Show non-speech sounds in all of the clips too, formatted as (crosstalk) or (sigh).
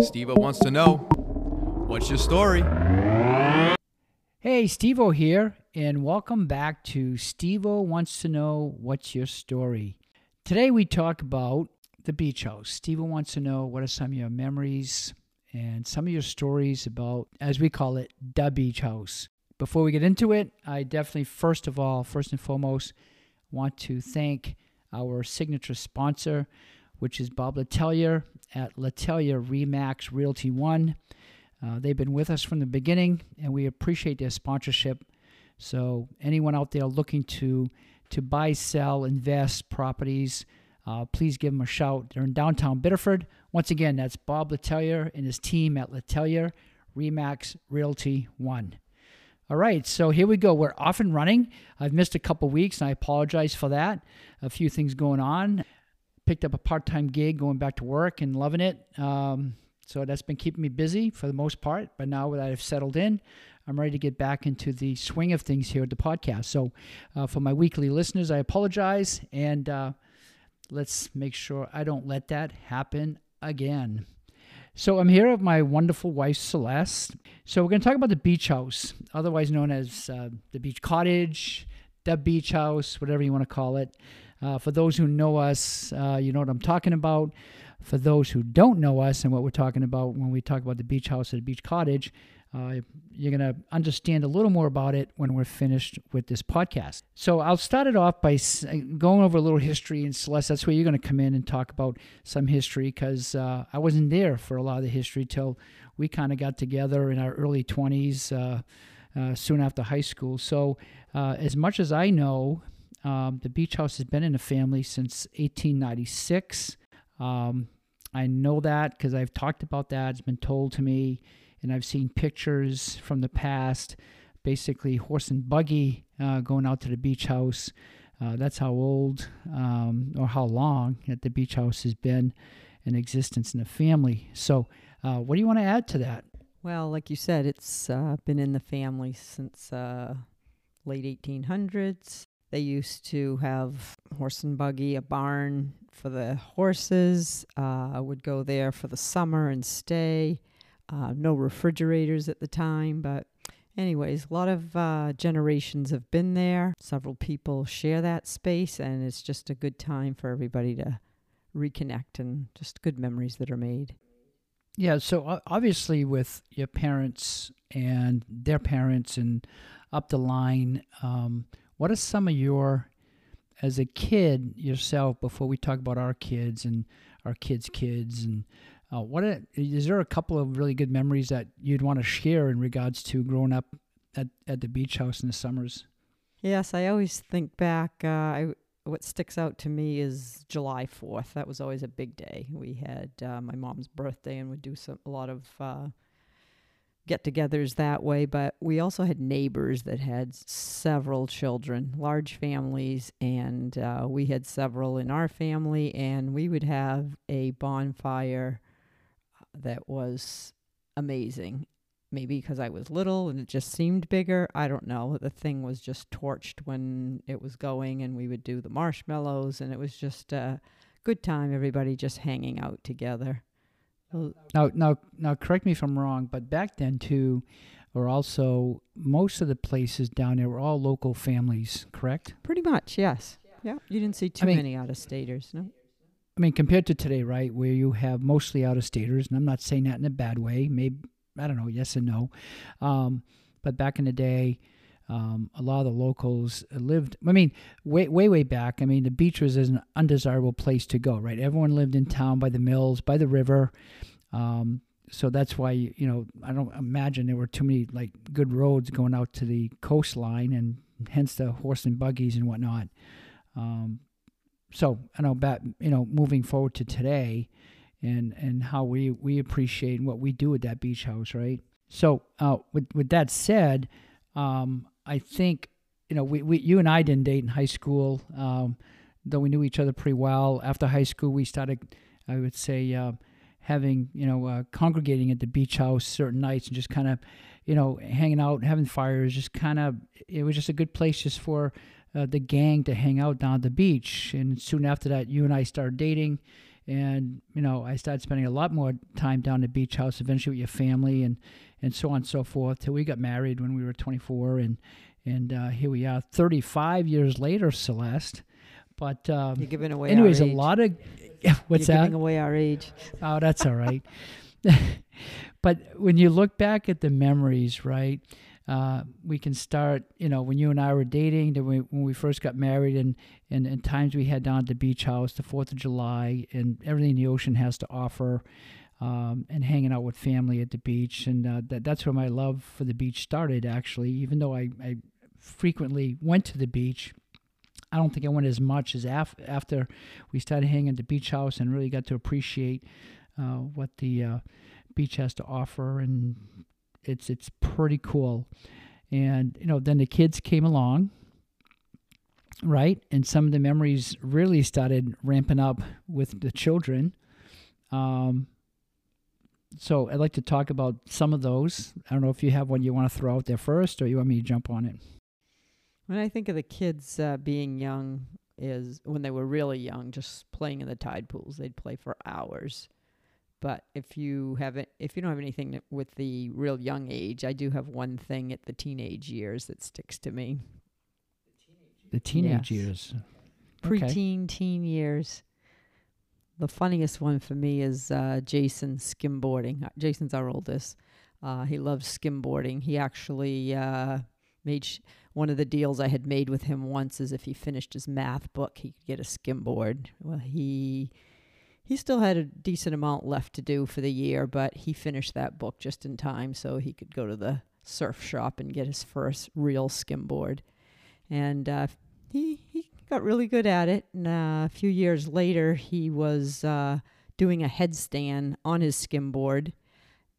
Steve wants to know what's your story? Hey, Stevo here, and welcome back to Stevo Wants to Know What's Your Story. Today we talk about the beach house. Stevo wants to know what are some of your memories and some of your stories about, as we call it, the beach house. Before we get into it, I definitely, first of all, first and foremost, want to thank our signature sponsor, which is Bob Letelier at Letelier Remax Realty One. Uh, they've been with us from the beginning, and we appreciate their sponsorship. So, anyone out there looking to to buy, sell, invest properties, uh, please give them a shout. They're in downtown Biddeford. Once again, that's Bob Letelier and his team at Letelier Remax Realty One. All right, so here we go. We're off and running. I've missed a couple weeks, and I apologize for that. A few things going on. Picked up a part-time gig, going back to work, and loving it. Um, so that's been keeping me busy for the most part. But now that I've settled in, I'm ready to get back into the swing of things here at the podcast. So uh, for my weekly listeners, I apologize. And uh, let's make sure I don't let that happen again. So I'm here with my wonderful wife, Celeste. So we're going to talk about the beach house, otherwise known as uh, the beach cottage, the beach house, whatever you want to call it. Uh, for those who know us, uh, you know what I'm talking about for those who don't know us and what we're talking about when we talk about the beach house or the beach cottage, uh, you're going to understand a little more about it when we're finished with this podcast. So I'll start it off by going over a little history. And Celeste, that's where you're going to come in and talk about some history because uh, I wasn't there for a lot of the history till we kind of got together in our early 20s, uh, uh, soon after high school. So uh, as much as I know, um, the beach house has been in the family since 1896. Um, I know that because I've talked about that. It's been told to me, and I've seen pictures from the past. Basically, horse and buggy uh, going out to the beach house. Uh, that's how old um, or how long that the beach house has been in existence in the family. So, uh, what do you want to add to that? Well, like you said, it's uh, been in the family since uh, late 1800s. They used to have horse and buggy, a barn for the horses. Uh, I would go there for the summer and stay. Uh, no refrigerators at the time, but anyways, a lot of uh, generations have been there. Several people share that space, and it's just a good time for everybody to reconnect and just good memories that are made. Yeah, so obviously with your parents and their parents and up the line, um, what are some of your, as a kid yourself, before we talk about our kids and our kids' kids, and uh, what are, is there a couple of really good memories that you'd want to share in regards to growing up at, at the beach house in the summers? Yes, I always think back. Uh, I, what sticks out to me is July 4th. That was always a big day. We had uh, my mom's birthday and would do some a lot of uh, get togethers that way, but we also had neighbors that had several children, large families, and uh, we had several in our family, and we would have a bonfire that was amazing. Maybe because I was little and it just seemed bigger. I don't know. The thing was just torched when it was going, and we would do the marshmallows, and it was just a good time, everybody just hanging out together. Now, now, now, correct me if I'm wrong, but back then too, or also most of the places down there were all local families, correct? Pretty much, yes. Yeah, you didn't see too I mean, many out of staters, no. I mean, compared to today, right, where you have mostly out of staters, and I'm not saying that in a bad way. Maybe I don't know, yes and no, um, but back in the day, um, a lot of the locals lived. I mean, way way way back. I mean, the beach was an undesirable place to go. Right, everyone lived in town by the mills, by the river. Um, so that's why you know I don't imagine there were too many like good roads going out to the coastline, and hence the horse and buggies and whatnot. Um, so I know about you know moving forward to today, and and how we we appreciate what we do at that beach house, right? So uh, with with that said, um, I think you know we, we you and I didn't date in high school, um, though we knew each other pretty well. After high school, we started, I would say, uh, having you know uh, congregating at the beach house certain nights and just kind of you know hanging out, having fires. Just kind of it was just a good place just for uh, the gang to hang out down at the beach. And soon after that, you and I started dating and you know I started spending a lot more time down at the beach house. Eventually with your family and and so on and so forth. Till we got married when we were 24, and and uh, here we are, 35 years later, Celeste. But um, You're giving away. anyways, a lot of (laughs) what's You're that? Giving away our age. Oh, that's all right. (laughs) but when you look back at the memories, right? Uh, we can start, you know, when you and I were dating, then we, when we first got married, and, and, and times we had down at the beach house, the 4th of July, and everything the ocean has to offer, um, and hanging out with family at the beach. And uh, that, that's where my love for the beach started, actually. Even though I, I frequently went to the beach, I don't think I went as much as af- after we started hanging at the beach house and really got to appreciate uh, what the uh, beach has to offer, and it's it's pretty cool. And you know, then the kids came along, right? And some of the memories really started ramping up with the children. Um, so I'd like to talk about some of those. I don't know if you have one you want to throw out there first, or you want me to jump on it. When I think of the kids uh, being young, is when they were really young, just playing in the tide pools. They'd play for hours. But if you haven't, if you don't have anything with the real young age, I do have one thing at the teenage years that sticks to me. The teenage Yes. years. Okay. Preteen, teen years. The funniest one for me is uh, Jason skimboarding. Uh, Jason's our oldest. Uh, he loves skimboarding. He actually uh, made sh- one of the deals I had made with him once is if he finished his math book, he could get a skimboard. Well, he he still had a decent amount left to do for the year, but he finished that book just in time so he could go to the surf shop and get his first real skimboard. And uh, he he got really good at it. And uh, a few years later, he was uh, doing a headstand on his skimboard,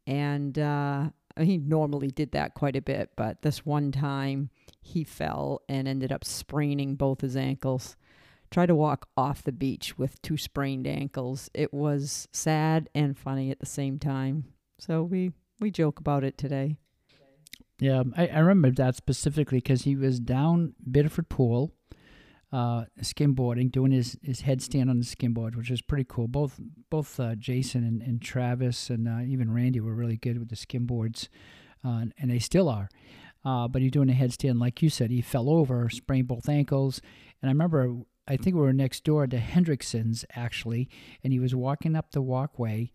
and uh, he normally did that quite a bit, but this one time he fell and ended up spraining both his ankles. Tried to walk off the beach with two sprained ankles. It was sad and funny at the same time. So we we joke about it today. Yeah, I, I remember that specifically because he was down Biddeford Pool, uh, skimboarding, doing his, his headstand on the skimboard, which was pretty cool. Both both uh, Jason and, and Travis and uh, even Randy were really good with the skimboards, uh, and they still are. Uh, but he's doing a headstand, like you said, he fell over, sprained both ankles, and I remember. I think we were next door to Hendrickson's actually, and he was walking up the walkway,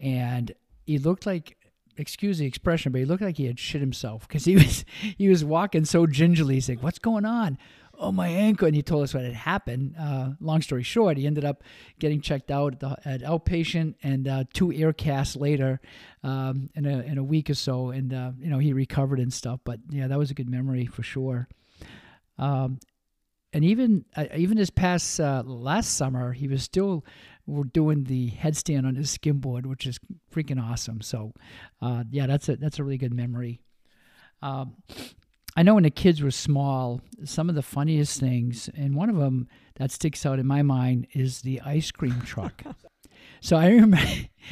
and he looked like excuse the expression, but he looked like he had shit himself because he (laughs) was he was walking so gingerly. He's like, "What's going on?" Oh, my ankle! And he told us what had happened. Uh, long story short, he ended up getting checked out at, the, at outpatient, and uh, two air casts later, um, in a in a week or so, and uh, you know he recovered and stuff. But yeah, that was a good memory for sure. Um, and even uh, even this past uh, last summer, he was still doing the headstand on his skimboard, which is freaking awesome. So, uh, yeah, that's a that's a really good memory. Um, I know when the kids were small, some of the funniest things, and one of them that sticks out in my mind is the ice cream truck. (laughs) so I remember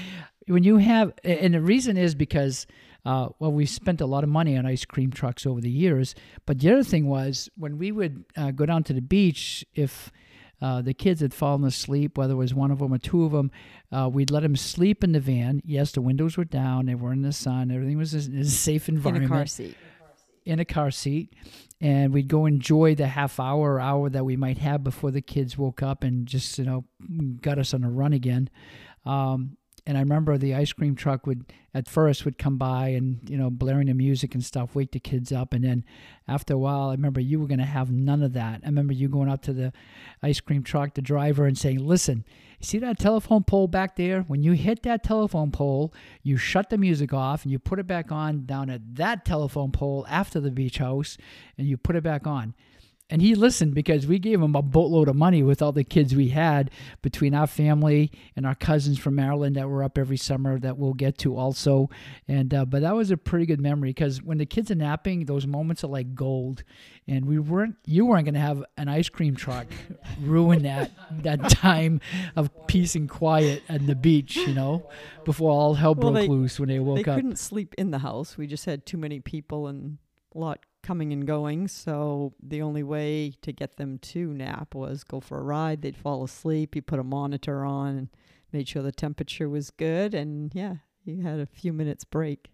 (laughs) when you have, and the reason is because. Uh, well, we spent a lot of money on ice cream trucks over the years. But the other thing was when we would uh, go down to the beach, if uh, the kids had fallen asleep, whether it was one of them or two of them. Uh, we'd let them sleep in the van. Yes, the windows were down. They were in the sun. Everything was in a safe environment. In a car seat. In a car seat. And we'd go enjoy the half hour or hour that we might have before the kids woke up and just, you know, got us on a run again. Um, and I remember the ice cream truck would at first would come by and you know blaring the music and stuff, wake the kids up, and then after a while, I remember you were going to have none of that. I remember you going up to the ice cream truck, the driver, and saying, "Listen, see that telephone pole back there? When you hit that telephone pole, you shut the music off and you put it back on down at that telephone pole after the beach house, and you put it back on." And he listened because we gave him a boatload of money with all the kids we had between our family and our cousins from Maryland that were up every summer that we'll get to also. And uh, but that was a pretty good memory because when the kids are napping, those moments are like gold. And we weren't, you weren't going to have an ice cream truck (laughs) ruin that that time of peace and quiet at the beach, you know, before all hell Well, broke they- loose when they woke they up. couldn't sleep in the house. We just had too many people and a lot coming and going. So the only way to get them to nap was go for a ride. They'd fall asleep. You put a monitor on, and made sure the temperature was good, and yeah, you had a few minutes break.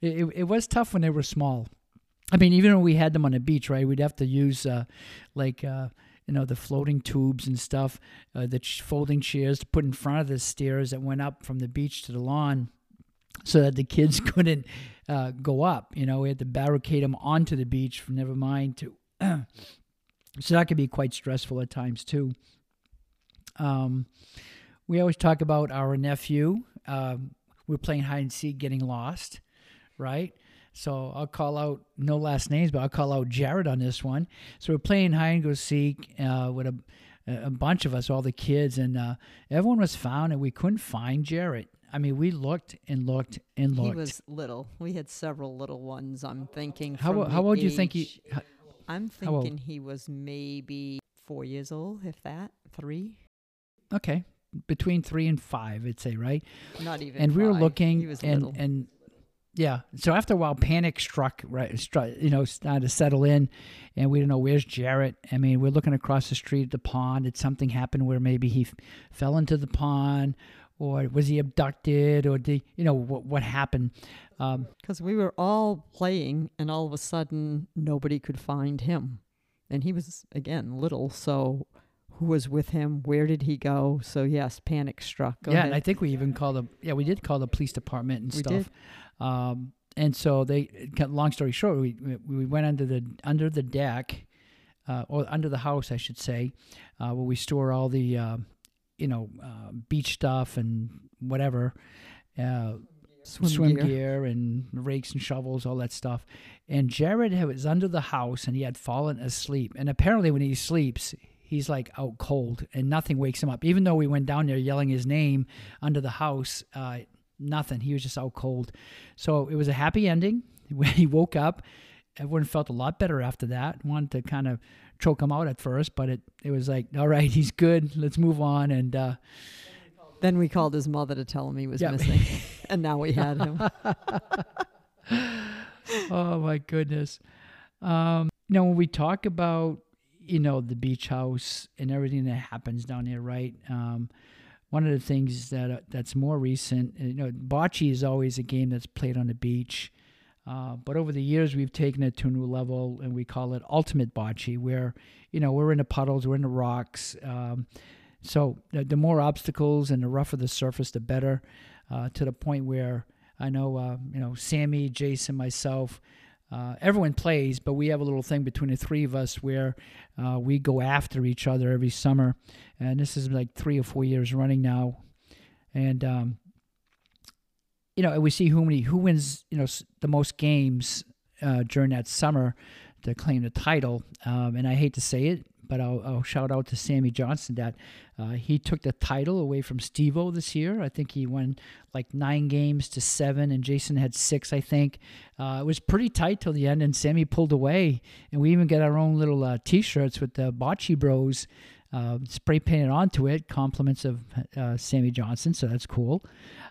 It, it, was tough when they were small. I mean, even when we had them on the beach, right? We'd have to use uh, like uh, you know the floating tubes and stuff, uh, the ch- folding chairs to put in front of the stairs that went up from the beach to the lawn, so that the kids (laughs) couldn't uh, go up. You know, we had to barricade them onto the beach. For never mind to. (clears throat) so that could be quite stressful at times too. Um, we always talk about our nephew. Um, we're playing hide and seek, getting lost, right? So I'll call out no last names, but I'll call out Jared on this one. So we're playing hide and go seek uh, with a, a bunch of us, all the kids, and uh, everyone was found, and we couldn't find Jared. I mean, we looked and looked and looked. He was little. We had several little ones. I'm thinking. how o- how old do you think he? age- h- I'm thinking he was maybe four years old, if that, three. Okay, between three and five, I'd say, right? Not even. and we were looking He was and little. and yeah so after a while panic struck right struck, you know started to settle in and we didn't know where's jared i mean we're looking across the street at the pond did something happen where maybe he f- fell into the pond or was he abducted or did you know what what happened um, Because we were all playing, and all of a sudden, nobody could find him. And he was, again, little. So, who was with him? Where did he go? So, yes, panic struck. Go yeah ahead. and i think we even called the yeah we did call the police department and We stuff um, and so they cut- long story short we we we went under the under the deck uh, or under the house i should say uh, where we store all the uh, you know uh, beach stuff and whatever uh, swim, gear. gear. and rakes and shovels, all that stuff. And Jared was under the house and he had fallen asleep. And apparently, when he sleeps, he's like out cold and nothing wakes him up. Even though we went down there yelling his name under the house, uh, nothing. He was just out cold. So it was a happy ending. (laughs) When he woke up, everyone felt a lot better after that. Wanted to kind of choke him out at first, but it, it was like, all right, he's good. Let's move on. And uh, Then we called his mother to tell him he was Yeah. missing. (laughs) and now we had him. (laughs) oh my goodness. Um, you know, when we talk about, you know, the beach house and everything that happens down there, right? Um, one of the things that uh, that's more recent, you know, bocce is always a game that's played on the beach. Uh, but over the years, we've taken it to a new level, and we call it ultimate bocce, where you know we're in the puddles, we're in the rocks. Um, so the, the more obstacles and the rougher the surface, the better. Uh, to the point where I know, uh, you know, Sammy, Jason, myself, uh, everyone plays, but we have a little thing between the three of us where uh, we go after each other every summer, and this is like three or four years running now, and um, you know, we see who many who wins, you know, the most games uh, during that summer to claim the title. Um, and I hate to say it, but I'll, I'll shout out to Sammy Johnson that uh, he took the title away from Stevo this year. I think he won like nine games to seven, and Jason had six, I think. Uh, it was pretty tight till the end, and Sammy pulled away. And we even got our own little uh, T-shirts with the Bocce Bros. Uh, spray painted onto it, compliments of uh, Sammy Johnson, so that's cool.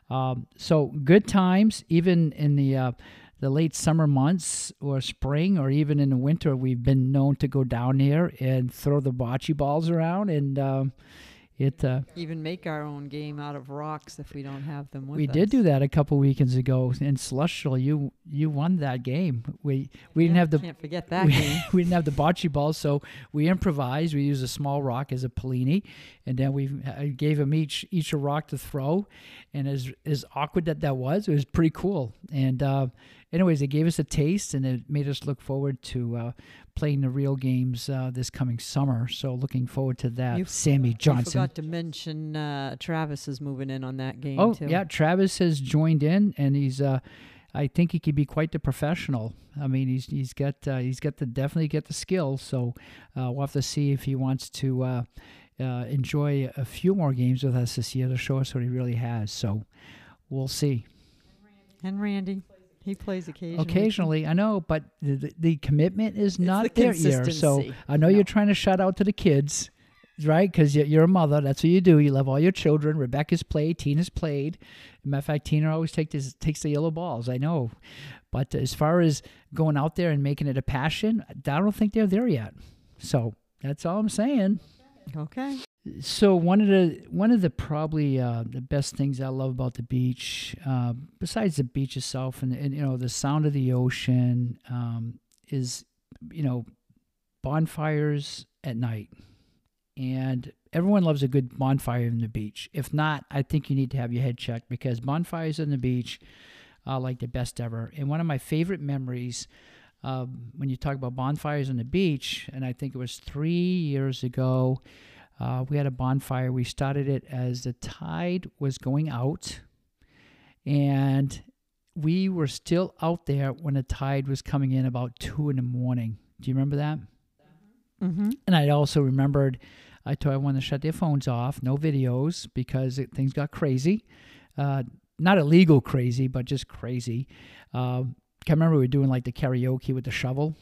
Um, so good times, even in the uh, the late summer months or spring or even in the winter, we've been known to go down here and throw the bocce balls around, and um, it uh, Even make our own game out of rocks if we don't have them with we us. did do that a couple weekends ago in Celestial. You you won that game. We we didn't have the Can't forget that (laughs) we, game. (laughs) we didn't have the bocce balls, so we improvised. We used a small rock as a pallino, and then we gave them each each a rock to throw. And as as awkward that that was, it was pretty cool. And uh, anyways, it gave us a taste, and it made us look forward to uh, playing the real games uh, this coming summer. So looking forward to that. You- Sammy You Johnson. forgot to mention uh, Travis is moving in on that game Oh too. yeah, Travis has joined in, and he's. Uh, I think he could be quite the professional. I mean, he's he's got uh, he's got the definitely get the skill. So uh, we'll have to see if he wants to uh, uh, enjoy a few more games with us this year to show us what he really has. So we'll see. And Randy, he plays occasionally. Occasionally, I know, but the, the, commitment is not the there here. So. I know No. you're trying to shout out to the kids, right? Because you're a mother. That's what you do. You love all your children. Rebecca's played. Tina's played. matter of fact, Tina always take this, takes the yellow balls. I know. But as far as going out there and making it a passion, I don't think they're there yet. So that's all I'm saying. Okay. So one of the one of the probably uh, the best things I love about the beach, uh, besides the beach itself and, and you know the sound of the ocean, um, is you know bonfires at night, and everyone loves a good bonfire on the beach. If not, I think you need to have your head checked because bonfires on the beach are like the best ever. And one of my favorite memories. Um, when you talk about bonfires on the beach, and I think it was three years ago, uh, we had a bonfire. We started it as the tide was going out, and we were still out there when the tide was coming in about two in the morning. Do you remember that? Mm-hmm. And I also remembered I told everyone to shut their phones off, no videos, because it, things got crazy. Uh, not illegal crazy, but just crazy. Uh, I remember we were doing like the karaoke with the shovel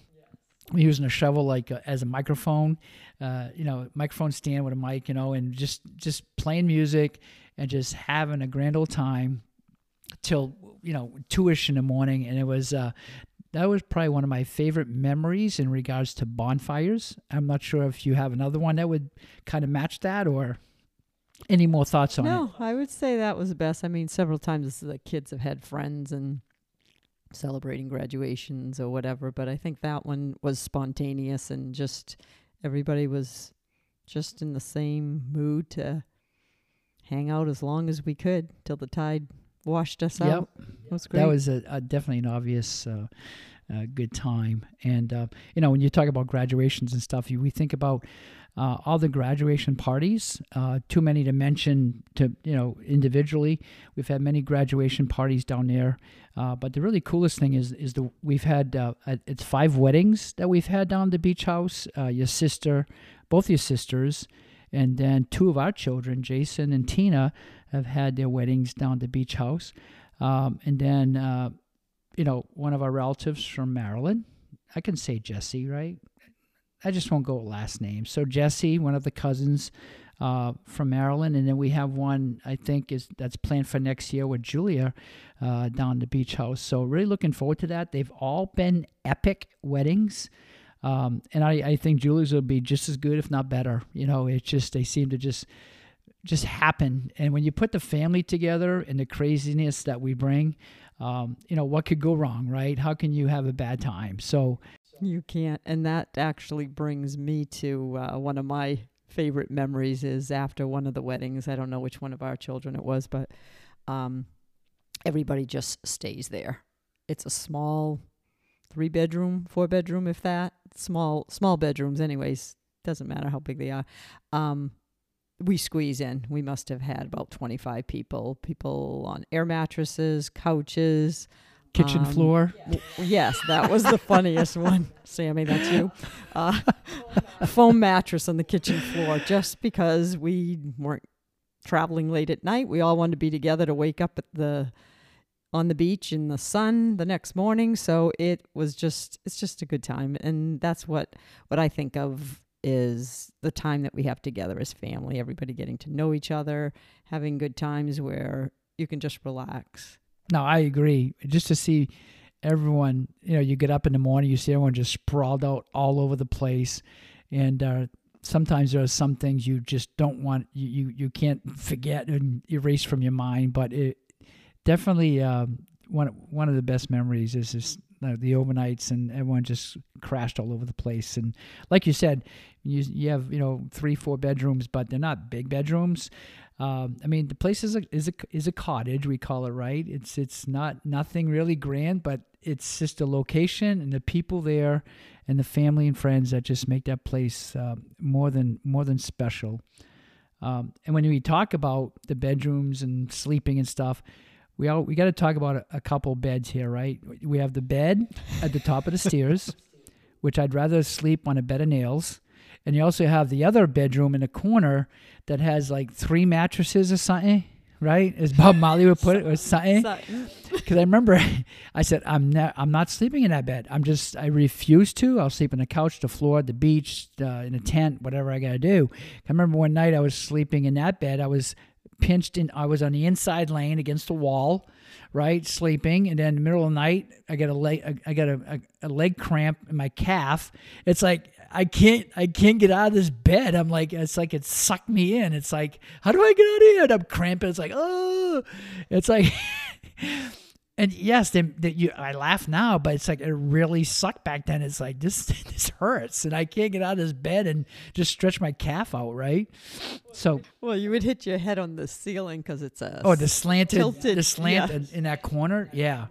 using a shovel like uh, as a microphone, uh, you know, microphone stand with a mic, you know, and just just playing music and just having a grand old time till you know two-ish in the morning, and it was. Uh, that was probably one of my favorite memories in regards to bonfires. I'm not sure if you have another one that would kind of match that or any more thoughts on it. No, I would say that was the best. I mean, several times the kids have had friends and celebrating graduations or whatever, but I think that one was spontaneous and just everybody was just in the same mood to hang out as long as we could till the tide washed us Yep. out. It was great. That was a, a definitely an obvious uh, uh, good time. And uh, you know, when you talk about graduations and stuff, you, we think about uh, all the graduation parties. Uh, too many to mention to you know individually. We've had many graduation parties down there. Uh, but the really coolest thing is is the we've had uh, it's five weddings that we've had down the beach house. Uh, your sister, both your sisters, and then two of our children, Jason and Tina, have had their weddings down the beach house. Um, and then, uh, you know, one of our relatives from Maryland, I can say Jesse, right? I just won't go with last name. So Jesse, one of the cousins uh, from Maryland, and then we have one I think is that's planned for next year with Julia uh, down the beach house. So really looking forward to that. They've all been epic weddings. Um, and I, I think Julia's will be just as good, if not better. You know, it's just they seem to just just happen. And when you put the family together and the craziness that we bring, um, you know, what could go wrong, right? How can you have a bad time? So, You can't. And that actually brings me to uh, one of my favorite memories is after one of the weddings. I don't know which one of our children it was, but um, everybody just stays there. It's a small three bedroom, four bedroom, if that. Small, small bedrooms, anyways. Doesn't matter how big they are. Um, we squeeze in. We must have had about 25 people, people on air mattresses, couches, kitchen Um, floor. W- Yes, that was the funniest one. Sammy, that's you. Uh, (laughs) foam mattress on the kitchen floor just because we weren't traveling late at night. We all wanted to be together to wake up at the on the beach in the sun the next morning. So it was just it's just a good time. And that's what what I think of is the time that we have together as family, everybody getting to know each other, having good times where you can just relax. No, I agree. Just to see everyone, you know, you get up in the morning, you see everyone just sprawled out all over the place, and uh, sometimes there are some things you just don't want, you you, you can't forget and erase from your mind. But it definitely um, one one of the best memories is just uh, the overnights and everyone just crashed all over the place. And like you said, you you have you know three four bedrooms, but they're not big bedrooms. Um, I mean, the place is a is a is a cottage. We call it right. It's it's not nothing really grand, but it's just a location and the people there, and the family and friends that just make that place uh, more than more than special. Um, and when we talk about the bedrooms and sleeping and stuff, we all we got to talk about a, a couple beds here, right? We have the bed at the top of the stairs, (laughs) which I'd rather sleep on a bed of nails. And you also have the other bedroom in a corner that has like three mattresses or something, right? As Bob Marley would put it, or something. (laughs) Because (laughs) I remember (laughs) I said, I'm not, I'm not sleeping in that bed. I'm just, I refuse to. I'll sleep on the couch, the floor, the beach, uh, in a tent, whatever I got to do. I remember one night I was sleeping in that bed. I was pinched in, I was on the inside lane against the wall, right, sleeping. And then in the middle of the night, I got a leg, I got a, a, a leg cramp in my calf. It's like, I can't I can't get out of this bed. I'm like it's like it sucked me in. It's like how do I get out of here? And I'm cramping. It's like oh, it's like. (laughs) and yes, they, you, I laugh now, but it's like it really sucked back then. It's like this (laughs) this hurts, and I can't get out of this bed and just stretch my calf out, right? So, well, you would hit your head on the ceiling because it's a oh, the slanted, tilted, the slant yeah. in, in that corner, yeah.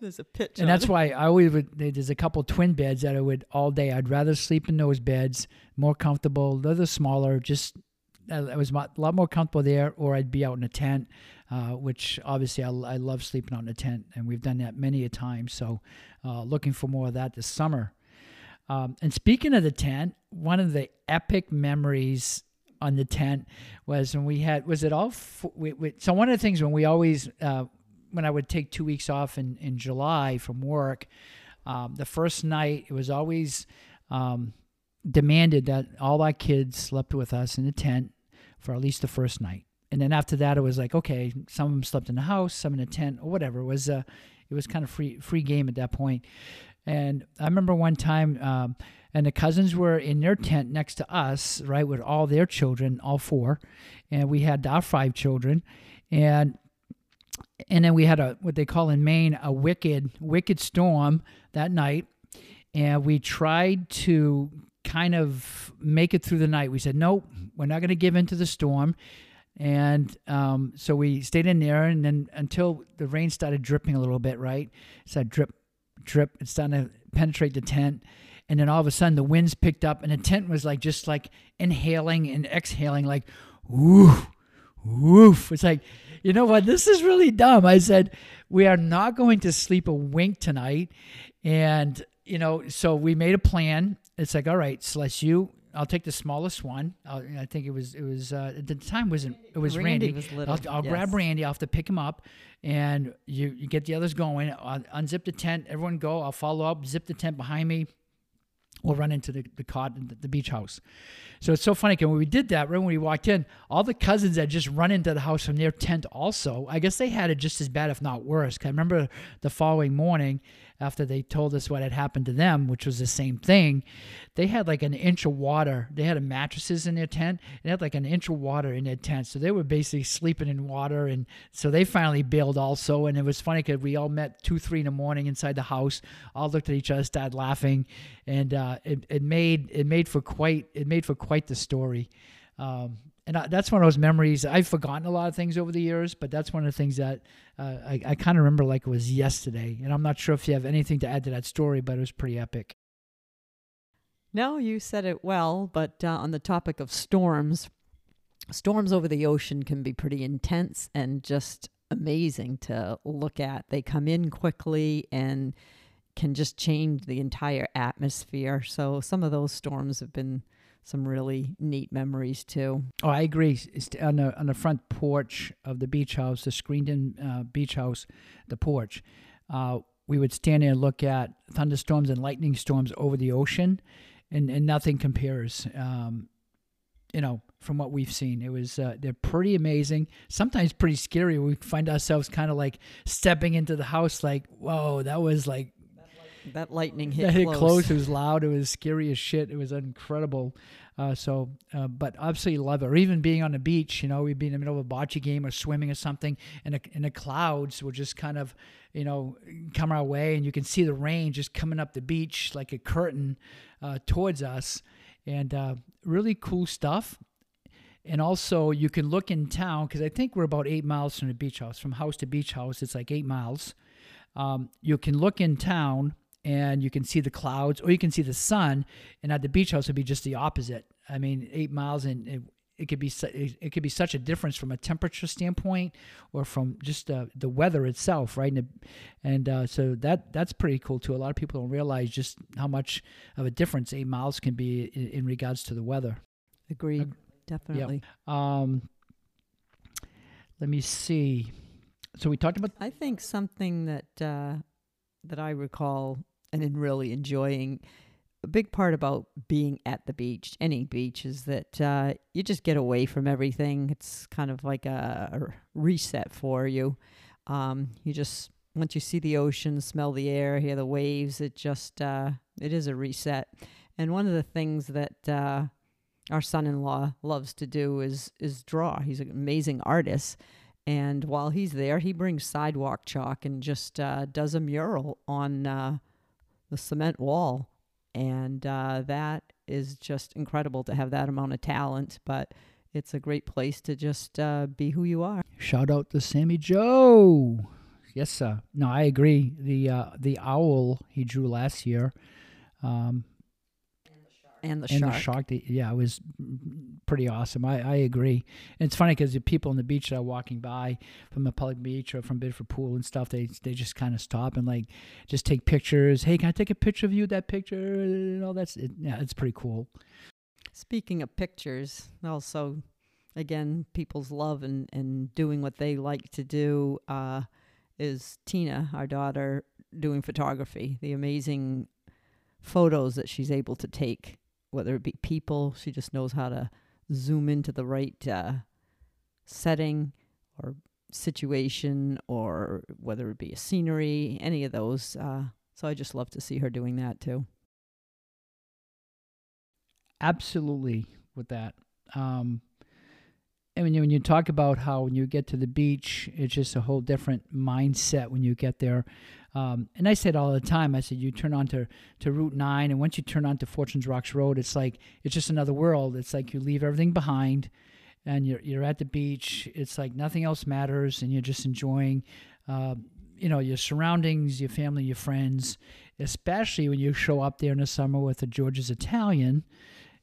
There's a pitch, and that's why I always would. There's a couple twin beds that I would all day. I'd rather sleep in those beds, more comfortable. They're the smaller, just I was a lot more comfortable there, or I'd be out in a tent, uh, which obviously I, I, love sleeping out in a tent, and we've done that many a time. So, uh, looking for more of that this summer. Um, and speaking of the tent, one of the epic memories on the tent was when we had was it all f- we, we, so one of the things when we always uh, when I would take two weeks off in, in July from work, um, the first night it was always um, demanded that all our kids slept with us in the tent for at least the first night. And then after that, it was like, okay, some of them slept in the house, some in a tent, or whatever. It was uh, it was kind of free free game at that point. And I remember one time, um, and the cousins were in their tent next to us, right, with all their children, all four, and we had our five children, and and then we had a what they call in Maine a wicked wicked storm that night, and we tried to kind of make it through the night. We said, nope, we're not going to give in to the storm. And um, so we stayed in there, and then until the rain started dripping a little bit, right? Started drip, drip. It's starting to penetrate the tent. And then all of a sudden, the winds picked up, and the tent was like just like inhaling and exhaling, like woof, woof. It's like, you know what? This is really dumb. I said, we are not going to sleep a wink tonight. And, you know, so we made a plan it's like, all right, Celeste, you, I'll take the smallest one. I'll, i think it was, it was, uh, at the time wasn't, it was Randy. Randy. Was little, I'll, I'll yes. grab Randy. I'll have to pick him up and you, you get the others going. I'll unzip the tent. Everyone go. I'll follow up, zip the tent behind me. We'll run into the, the cot, the, beach house. So it's so funny because when we did that, right when we walked in, all the cousins had just run into the house from their tent also. I guess they had it just as bad, if not worse. Cause I remember the following morning, after they told us what had happened to them, which was the same thing, they had like an inch of water. They had mattresses in their tent. They had like an inch of water in their tent. So they were basically sleeping in water. And so they finally bailed also. And it was funny because we all met two, three in the morning inside the house, all looked at each other, started laughing. And uh, it, it made it made for quite it made for quite the story. Um, and I, that's one of those memories. I've forgotten a lot of things over the years, but that's one of the things that uh, I, I kind of remember like it was yesterday. And I'm not sure if you have anything to add to that story, but it was pretty epic. No, you said it well. But uh, on the topic of storms, storms over the ocean can be pretty intense and just amazing to look at. They come in quickly and can just change the entire atmosphere. So some of those storms have been some really neat memories too. Oh, I agree. On the on the front porch of the beach house, the screened-in uh, beach house, the porch. Uh, we would stand there and look at thunderstorms and lightning storms over the ocean, and, and nothing compares. Um, you know, from what we've seen, it was uh, they're pretty amazing. Sometimes pretty scary. We find ourselves kind of like stepping into the house, like, whoa, that was like that lightning hit that hit close. close. It was loud. It was scary as shit. It was incredible. Uh, so, uh, but absolutely love it. Or even being on the beach, you know, we'd be in the middle of a bocce game or swimming or something, and the, and the clouds would just kind of, you know, come our way, and you can see the rain just coming up the beach like a curtain uh, towards us, and uh, really cool stuff. And also, you can look in town because I think we're about eight miles from the beach house. From house to beach house, it's like eight miles. Um, you can look in town and you can see the clouds or you can see the sun and at the beach house it would be just the opposite i mean eight miles and it, it could be su- it it could be such a difference from a temperature standpoint or from just uh, the weather itself right and, and uh, so that that's pretty cool too a lot of people don't realize just how much of a difference eight miles can be in, in regards to the weather Agreed. Definitely. Yeah. um let me see so we talked about I think something that uh, that I recall and in really enjoying a big part about being at the beach, any beach, is that uh, you just get away from everything. It's kind of like a, a reset for you. Um, you just once you see the ocean, smell the air, hear the waves, it just uh, it is a reset. And one of the things that uh, our son-in-law loves to do is is draw. He's an amazing artist, and while he's there, he brings sidewalk chalk and just uh, does a mural on uh, the cement wall, and uh, that is just incredible to have that amount of talent. But it's a great place to just uh, be who you are. Shout out to Sammy Joe. Yes, sir. No, I agree. The uh, the owl he drew last year, um, And the and shark. the shark. Yeah, it was pretty awesome. I, I agree. And it's funny because the people on the beach that are walking by from the public beach or from Biddeford Pool and stuff, they they just kind of stop and like just take pictures. Hey, can I take a picture of you? That picture and all that's it, yeah, it's pretty cool. Speaking of pictures, also, again, people's love and, and doing what they like to do uh, is Tina, our daughter, doing photography. The amazing photos that she's able to take, whether it be people, she just knows how to zoom into the right uh, setting or situation, or whether it be a scenery, any of those. Uh, so I just love to see her doing that too. absolutely with that. Um, when you, when you talk about how when you get to the beach, it's just a whole different mindset when you get there. Um, and I said all the time, I said you turn on to, Route 9, and once you turn on to Fortunes Rocks Road, it's like it's just another world. It's like you leave everything behind, and you're you're at the beach. It's like nothing else matters, and you're just enjoying, uh, you know, your surroundings, your family, your friends. Especially when you show up there in the summer with the George's Italian,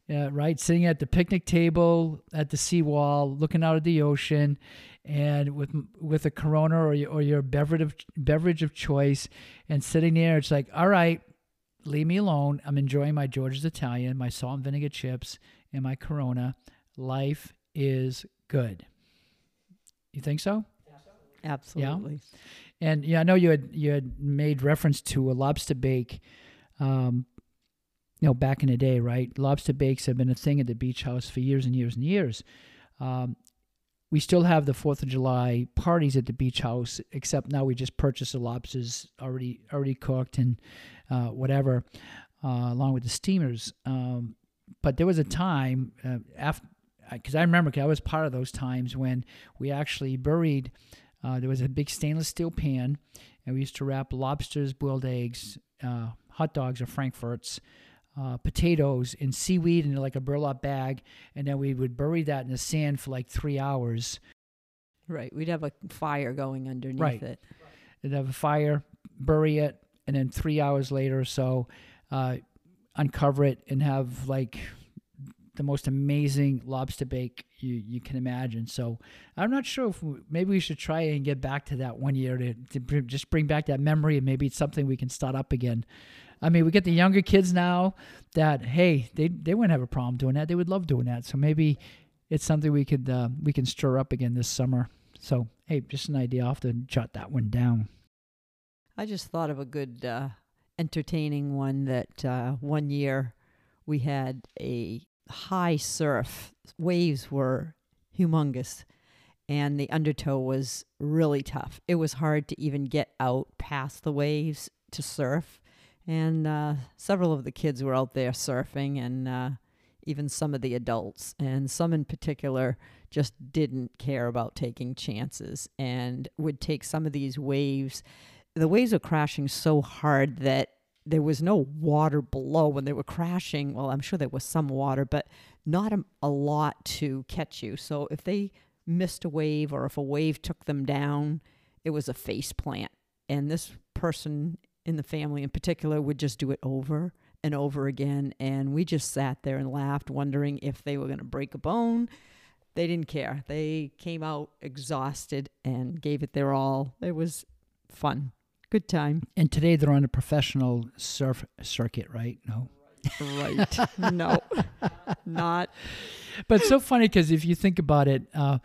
uh, right? Sitting at the picnic table at the seawall, looking out at the ocean, and with with a Corona or your, or your beverage of, beverage of choice, and sitting there, it's like, all right, leave me alone. I'm enjoying my George's Italian, my salt and vinegar chips, and my Corona. Life is good. You think so? Absolutely. Yeah? And yeah, I know you had you had made reference to a lobster bake, um, you know, back in the day, right? Lobster bakes have been a thing at the beach house for years and years and years. Um, we still have the Fourth of July parties at the beach house, except now we just purchase the lobsters already already cooked and uh, whatever, uh, along with the steamers. Um, but there was a time uh, after, because I remember 'cause I was part of those times when we actually buried. Uh, there was a big stainless steel pan, and we used to wrap lobsters, boiled eggs, uh, hot dogs or frankfurts, uh, potatoes, and seaweed in like a burlap bag, and then we would bury that in the sand for like three hours. Right. We'd have a fire going underneath Right. it. and have a fire, bury it, and then three hours later or so, uh, uncover it and have like the most amazing lobster bake you, you can imagine. So I'm not sure if we, maybe we should try and get back to that one year to, to br- just bring back that memory and maybe it's something we can start up again. I mean, we get the younger kids now that hey, they they wouldn't have a problem doing that. They would love doing that. So maybe it's something we could uh, we can stir up again this summer. So hey, just an idea. I'll have to jot that one down. I just thought of a good uh, entertaining one that uh, one year we had a high surf. Waves were humongous, and the undertow was really tough. It was hard to even get out past the waves to surf. And uh, several of the kids were out there surfing, and uh, even some of the adults, and some in particular just didn't care about taking chances and would take some of these waves the waves were crashing so hard that there was no water below when they were crashing. Well, I'm sure there was some water, but not a, a lot to catch you. So if they missed a wave or if a wave took them down, it was a face plant. And this person in the family in particular would just do it over and over again. And we just sat there and laughed, wondering if they were going to break a bone. They didn't care. They came out exhausted and gave it their all. It was fun. Good time. And today they're on a professional surf circuit, right? No. Right. no, (laughs) not. But so funny because if you think about it, uh,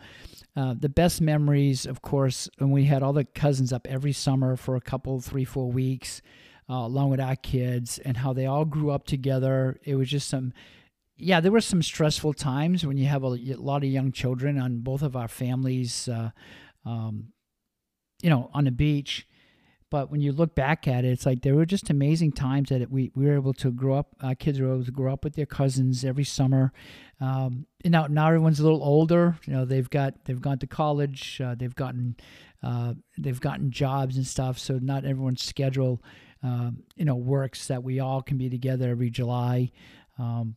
uh, the best memories, of course, when we had all the cousins up every summer for a couple, three, four weeks, uh, along with our kids, and how they all grew up together. It was just some, yeah, there were some stressful times when you have a, a lot of young children on both of our families, uh, um, you know, on the beach. But when you look back at it, it's like there were just amazing times that we, we were able to grow up. Kids were able to grow up with their cousins every summer. Um, and now now everyone's a little older. You know, they've got they've gone to college. Uh, they've gotten uh, they've gotten jobs and stuff. So not everyone's schedule, um, you know, works that we all can be together every July. Um,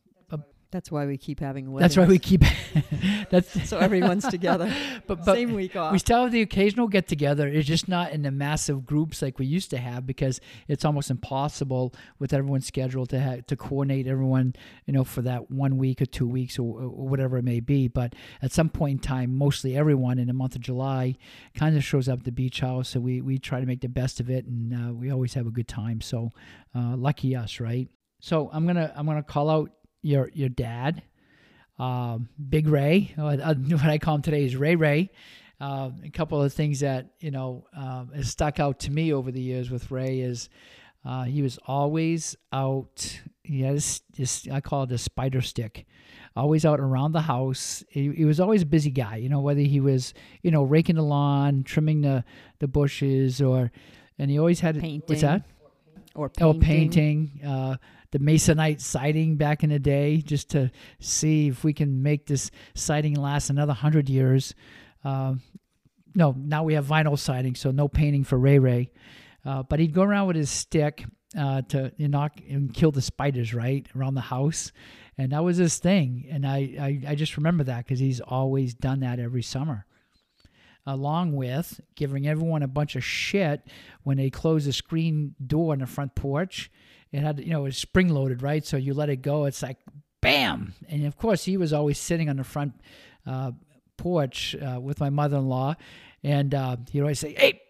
That's why we keep having weddings. that's why we keep. (laughs) that's so everyone's together. (laughs) but but Same week off. we still have the occasional get together. It's just not in the massive groups like we used to have because it's almost impossible with everyone's schedule to ha- to coordinate everyone, you know, for that one week or two weeks or, or whatever it may be. But at some point in time, mostly everyone in the month of July kind of shows up at the beach house, so we we try to make the best of it, and uh, we always have a good time. So uh, lucky us, right? So I'm gonna I'm gonna call out your your dad um, Big Ray. uh, (laughs) What I call him today is Ray Ray. Uh, a couple of things that you know um, has stuck out to me over the years with Ray is uh, he was always out. He had his, his I call it a spider stick, always out around the house. He, he was always a busy guy. You know whether he was you know raking the lawn, trimming the the bushes, or and he always had what's Painting. that? or Oh, painting. painting. Uh, the Masonite siding back in the day, just to see if we can make this siding last another hundred years. Uh, no, now we have vinyl siding, so no painting for Ray Ray. Uh, but he'd go around with his stick uh, to knock and kill the spiders right around the house, and that was his thing. And I I, I just remember that because he's always done that every summer along with giving everyone a bunch of shit when they close the screen door on the front porch. It had, you know, it was spring loaded, right? So you let it go, it's like bam. And of course, he was always sitting on the front uh, porch uh, with my mother in law. And uh, he'd always say, hey,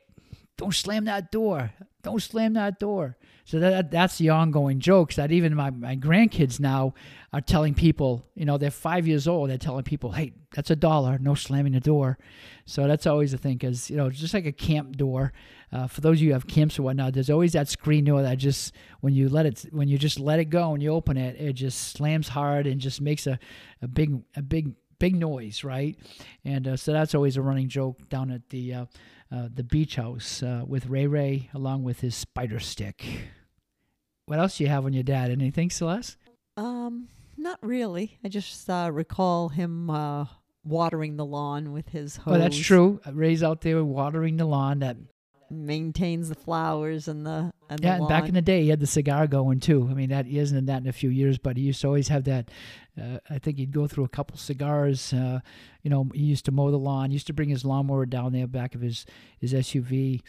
don't slam that door. Don't slam that door. So that that's the ongoing jokes that even my, my grandkids now are telling people, you know, they're five years old, they're telling people, hey, that's a dollar, no slamming the door. So that's always the thing, because, you know, just like a camp door. Uh, for those of you who have camps or whatnot, there's always that screen door that just, when you let it, when you just let it go and you open it, it just slams hard and just makes a, a big, a big, big noise, right? And uh, so that's always a running joke down at the, uh, uh, the beach house uh, with Ray Ray along with his spider stick. What else do you have on your dad? Anything, Celeste? Um, not really. I just uh, recall him uh, watering the lawn with his hose. Oh, that's true. Ray's out there watering the lawn. That Maintains the flowers and the and yeah. the And back in the day, he had the cigar going too. I mean, that he hasn't done that in a few years, but he used to always have that. Uh, I think he'd go through a couple cigars. Uh, you know, he used to mow the lawn. He used to bring his lawnmower down there back of his his SUV,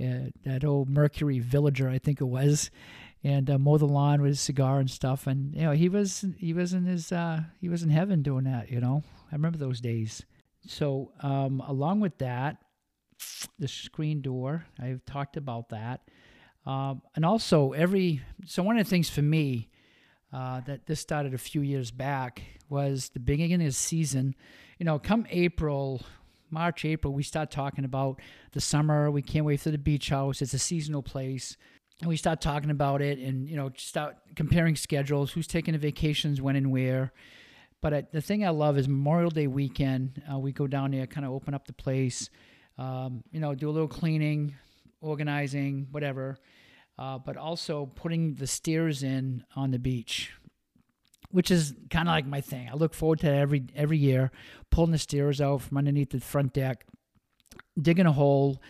uh, that old Mercury Villager, I think it was, and uh, mow the lawn with his cigar and stuff. And you know, he was he was in his uh, he was in heaven doing that. You know, I remember those days. So um, along with that, the screen door. I've talked about that. Um, and also every so one of the things for me uh, that this started a few years back was the beginning of the season. You know, come April, March, April, we start talking about the summer. We can't wait for the beach house. It's a seasonal place. And we start talking about it and, you know, start comparing schedules, who's taking the vacations, when and where. But I, the thing I love is Memorial Day weekend. Uh, we go down there, kind of open up the place, um, you know, do a little cleaning, organizing, whatever. Uh, but also putting the stairs in on the beach, which is kind of like my thing. I look forward to that every every year, pulling the stairs out from underneath the front deck, digging a hole,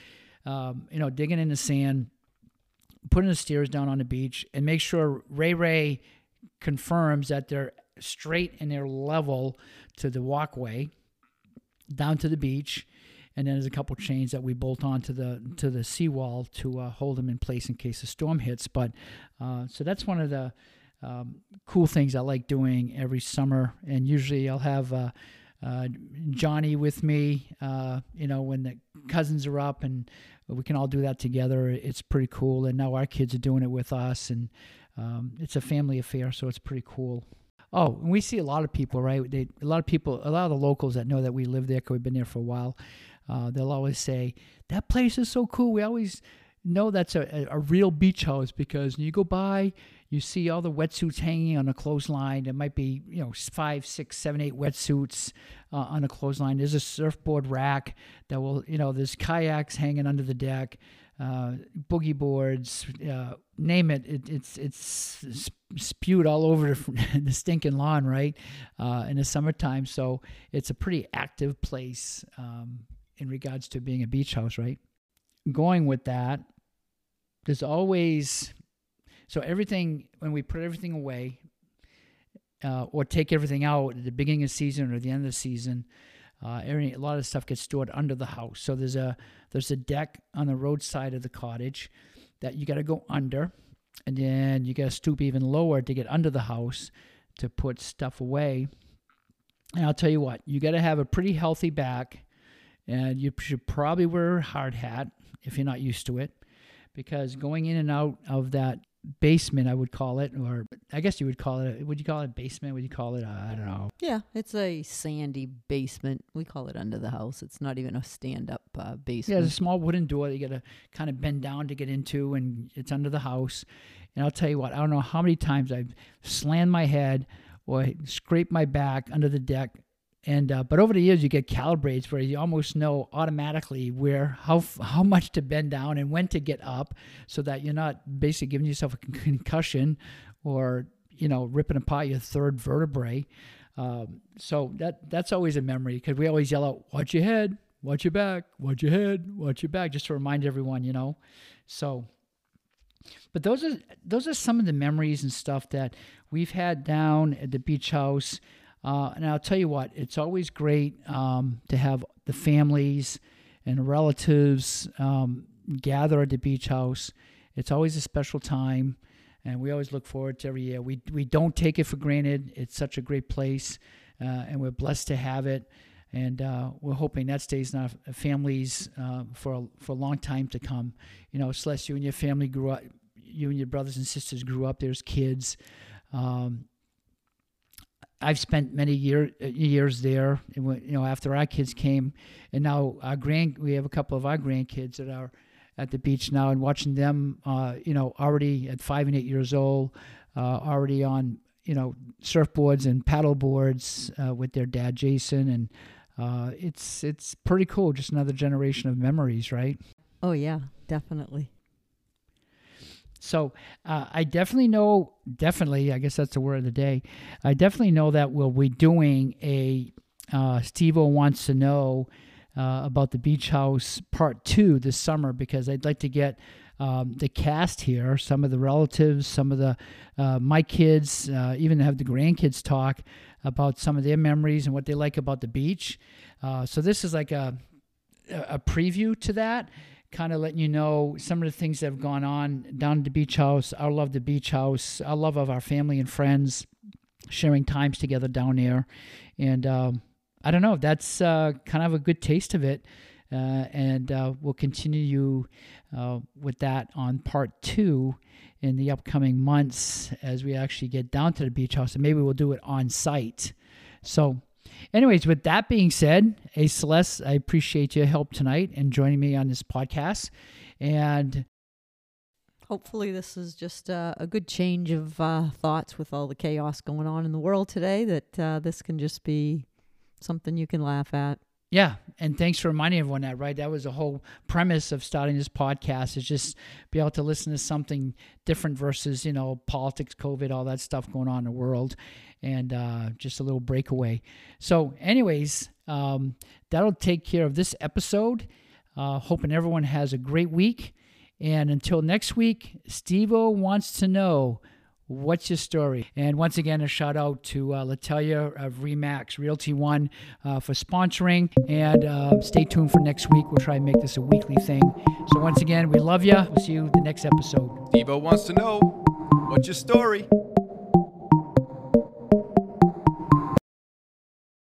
um, you know, digging in the sand, putting the stairs down on the beach, and make sure Ray Ray confirms that they're straight and they're level to the walkway down to the beach and then there's a couple chains that we bolt onto the to the seawall to uh, hold them in place in case a storm hits. But uh, so that's one of the um, cool things I like doing every summer, and usually I'll have. Uh, uh, Johnny with me, uh, you know, when the cousins are up and we can all do that together. It's pretty cool. And now our kids are doing it with us, and um, it's a family affair, so it's pretty cool. Oh, and we see a lot of people, right? They, a lot of people, a lot of the locals that know that we live there because we've been there for a while. Uh, they'll always say that place is so cool. We always know that's a, a, real beach house because you go by, you see all the wetsuits hanging on a clothesline. There might be you know five, six, seven, eight wetsuits uh, on a clothesline. There's a surfboard rack that will you know there's kayaks hanging under the deck. Uh, boogie boards, uh, name it, it, it's it's spewed all over the, (laughs) the stinking lawn, right? Uh, in the summertime, so it's a pretty active place um, in regards to being a beach house, right? Going with that, there's always so everything when we put everything away uh, or take everything out at the beginning of the season or the end of the season. Uh, a lot of stuff gets stored under the house. So there's a there's a deck on the roadside of the cottage that you got to go under, and then you got to stoop even lower to get under the house to put stuff away. And I'll tell you what, you got to have a pretty healthy back, and you should probably wear a hard hat if you're not used to it, because going in and out of that basement, I would call it, or I guess you would call it. Would you call it a basement? Would you call it? Uh, I don't know. Yeah, it's a sandy basement. We call it under the house. It's not even a stand-up uh, basement. Yeah, there's a small wooden door that you got to kind of bend down to get into, and it's under the house. And I'll tell you what, I don't know how many times I've slammed my head or scraped my back under the deck and uh, but over the years, you get calibrates where you almost know automatically where how how much to bend down and when to get up, so that you're not basically giving yourself a concussion or you know ripping apart your third vertebrae. Um, so that that's always a memory because we always yell out, "Watch your head, watch your back, watch your head, watch your back," just to remind everyone, you know. So, but those are those are some of the memories and stuff that we've had down at the beach house. Uh, and I'll tell you what, it's always great um, to have the families and relatives um, gather at the beach house. It's always a special time, and we always look forward to every year. We we don't take it for granted. It's such a great place, uh, and we're blessed to have it. And uh, we're hoping that stays in our families uh, for a, for a long time to come. You know, Celeste, you and your family grew up. You and your brothers and sisters grew up. There's kids. Um, I've spent many year, uh, years there. You know, after our kids came, and now our grand, we have a couple of our grandkids that are at the beach now, and watching them, uh, you know, already at five and eight years old, uh, already on you know surfboards and paddle boards uh, with their dad Jason, and uh, it's it's pretty cool. Just another generation of memories, right? Oh yeah, definitely. So uh, I definitely know, definitely, I guess that's the word of the day. I definitely know that we'll be doing a uh, Steve wants to know uh, about the beach house part two this summer because I'd like to get um, the cast here, some of the relatives, some of the uh, my kids, uh, even have the grandkids talk about some of their memories and what they like about the beach. Uh, so this is like a a preview to that kind of letting you know some of the things that have gone on down at the beach house. Our love the beach house. Our love of our family and friends, sharing times together down there, and um, I don't know. That's uh, kind of a good taste of it, uh, and uh, we'll continue uh, with that on part two in the upcoming months as we actually get down to the beach house, and maybe we'll do it on site. So Anyways, with that being said, hey Celeste, I appreciate your help tonight and joining me on this podcast. And hopefully, this is just uh, a good change of uh, thoughts with all the chaos going on in the world today. That uh, this can just be something you can laugh at. Yeah, and thanks for reminding everyone that. Right, that was the whole premise of starting this podcast is just be able to listen to something different versus you know politics, COVID, all that stuff going on in the world, and uh, just a little breakaway. So, anyways, um, that'll take care of this episode. Uh, hoping everyone has a great week, and until next week, Stevo wants to know What's your story? And once again, a shout out to uh, Latalia of RE/MAX Realty One uh, for sponsoring. And uh, stay tuned for next week. We'll try and make this a weekly thing. So once again, we love you. We'll see you the next episode. Stevo wants to know what's your story?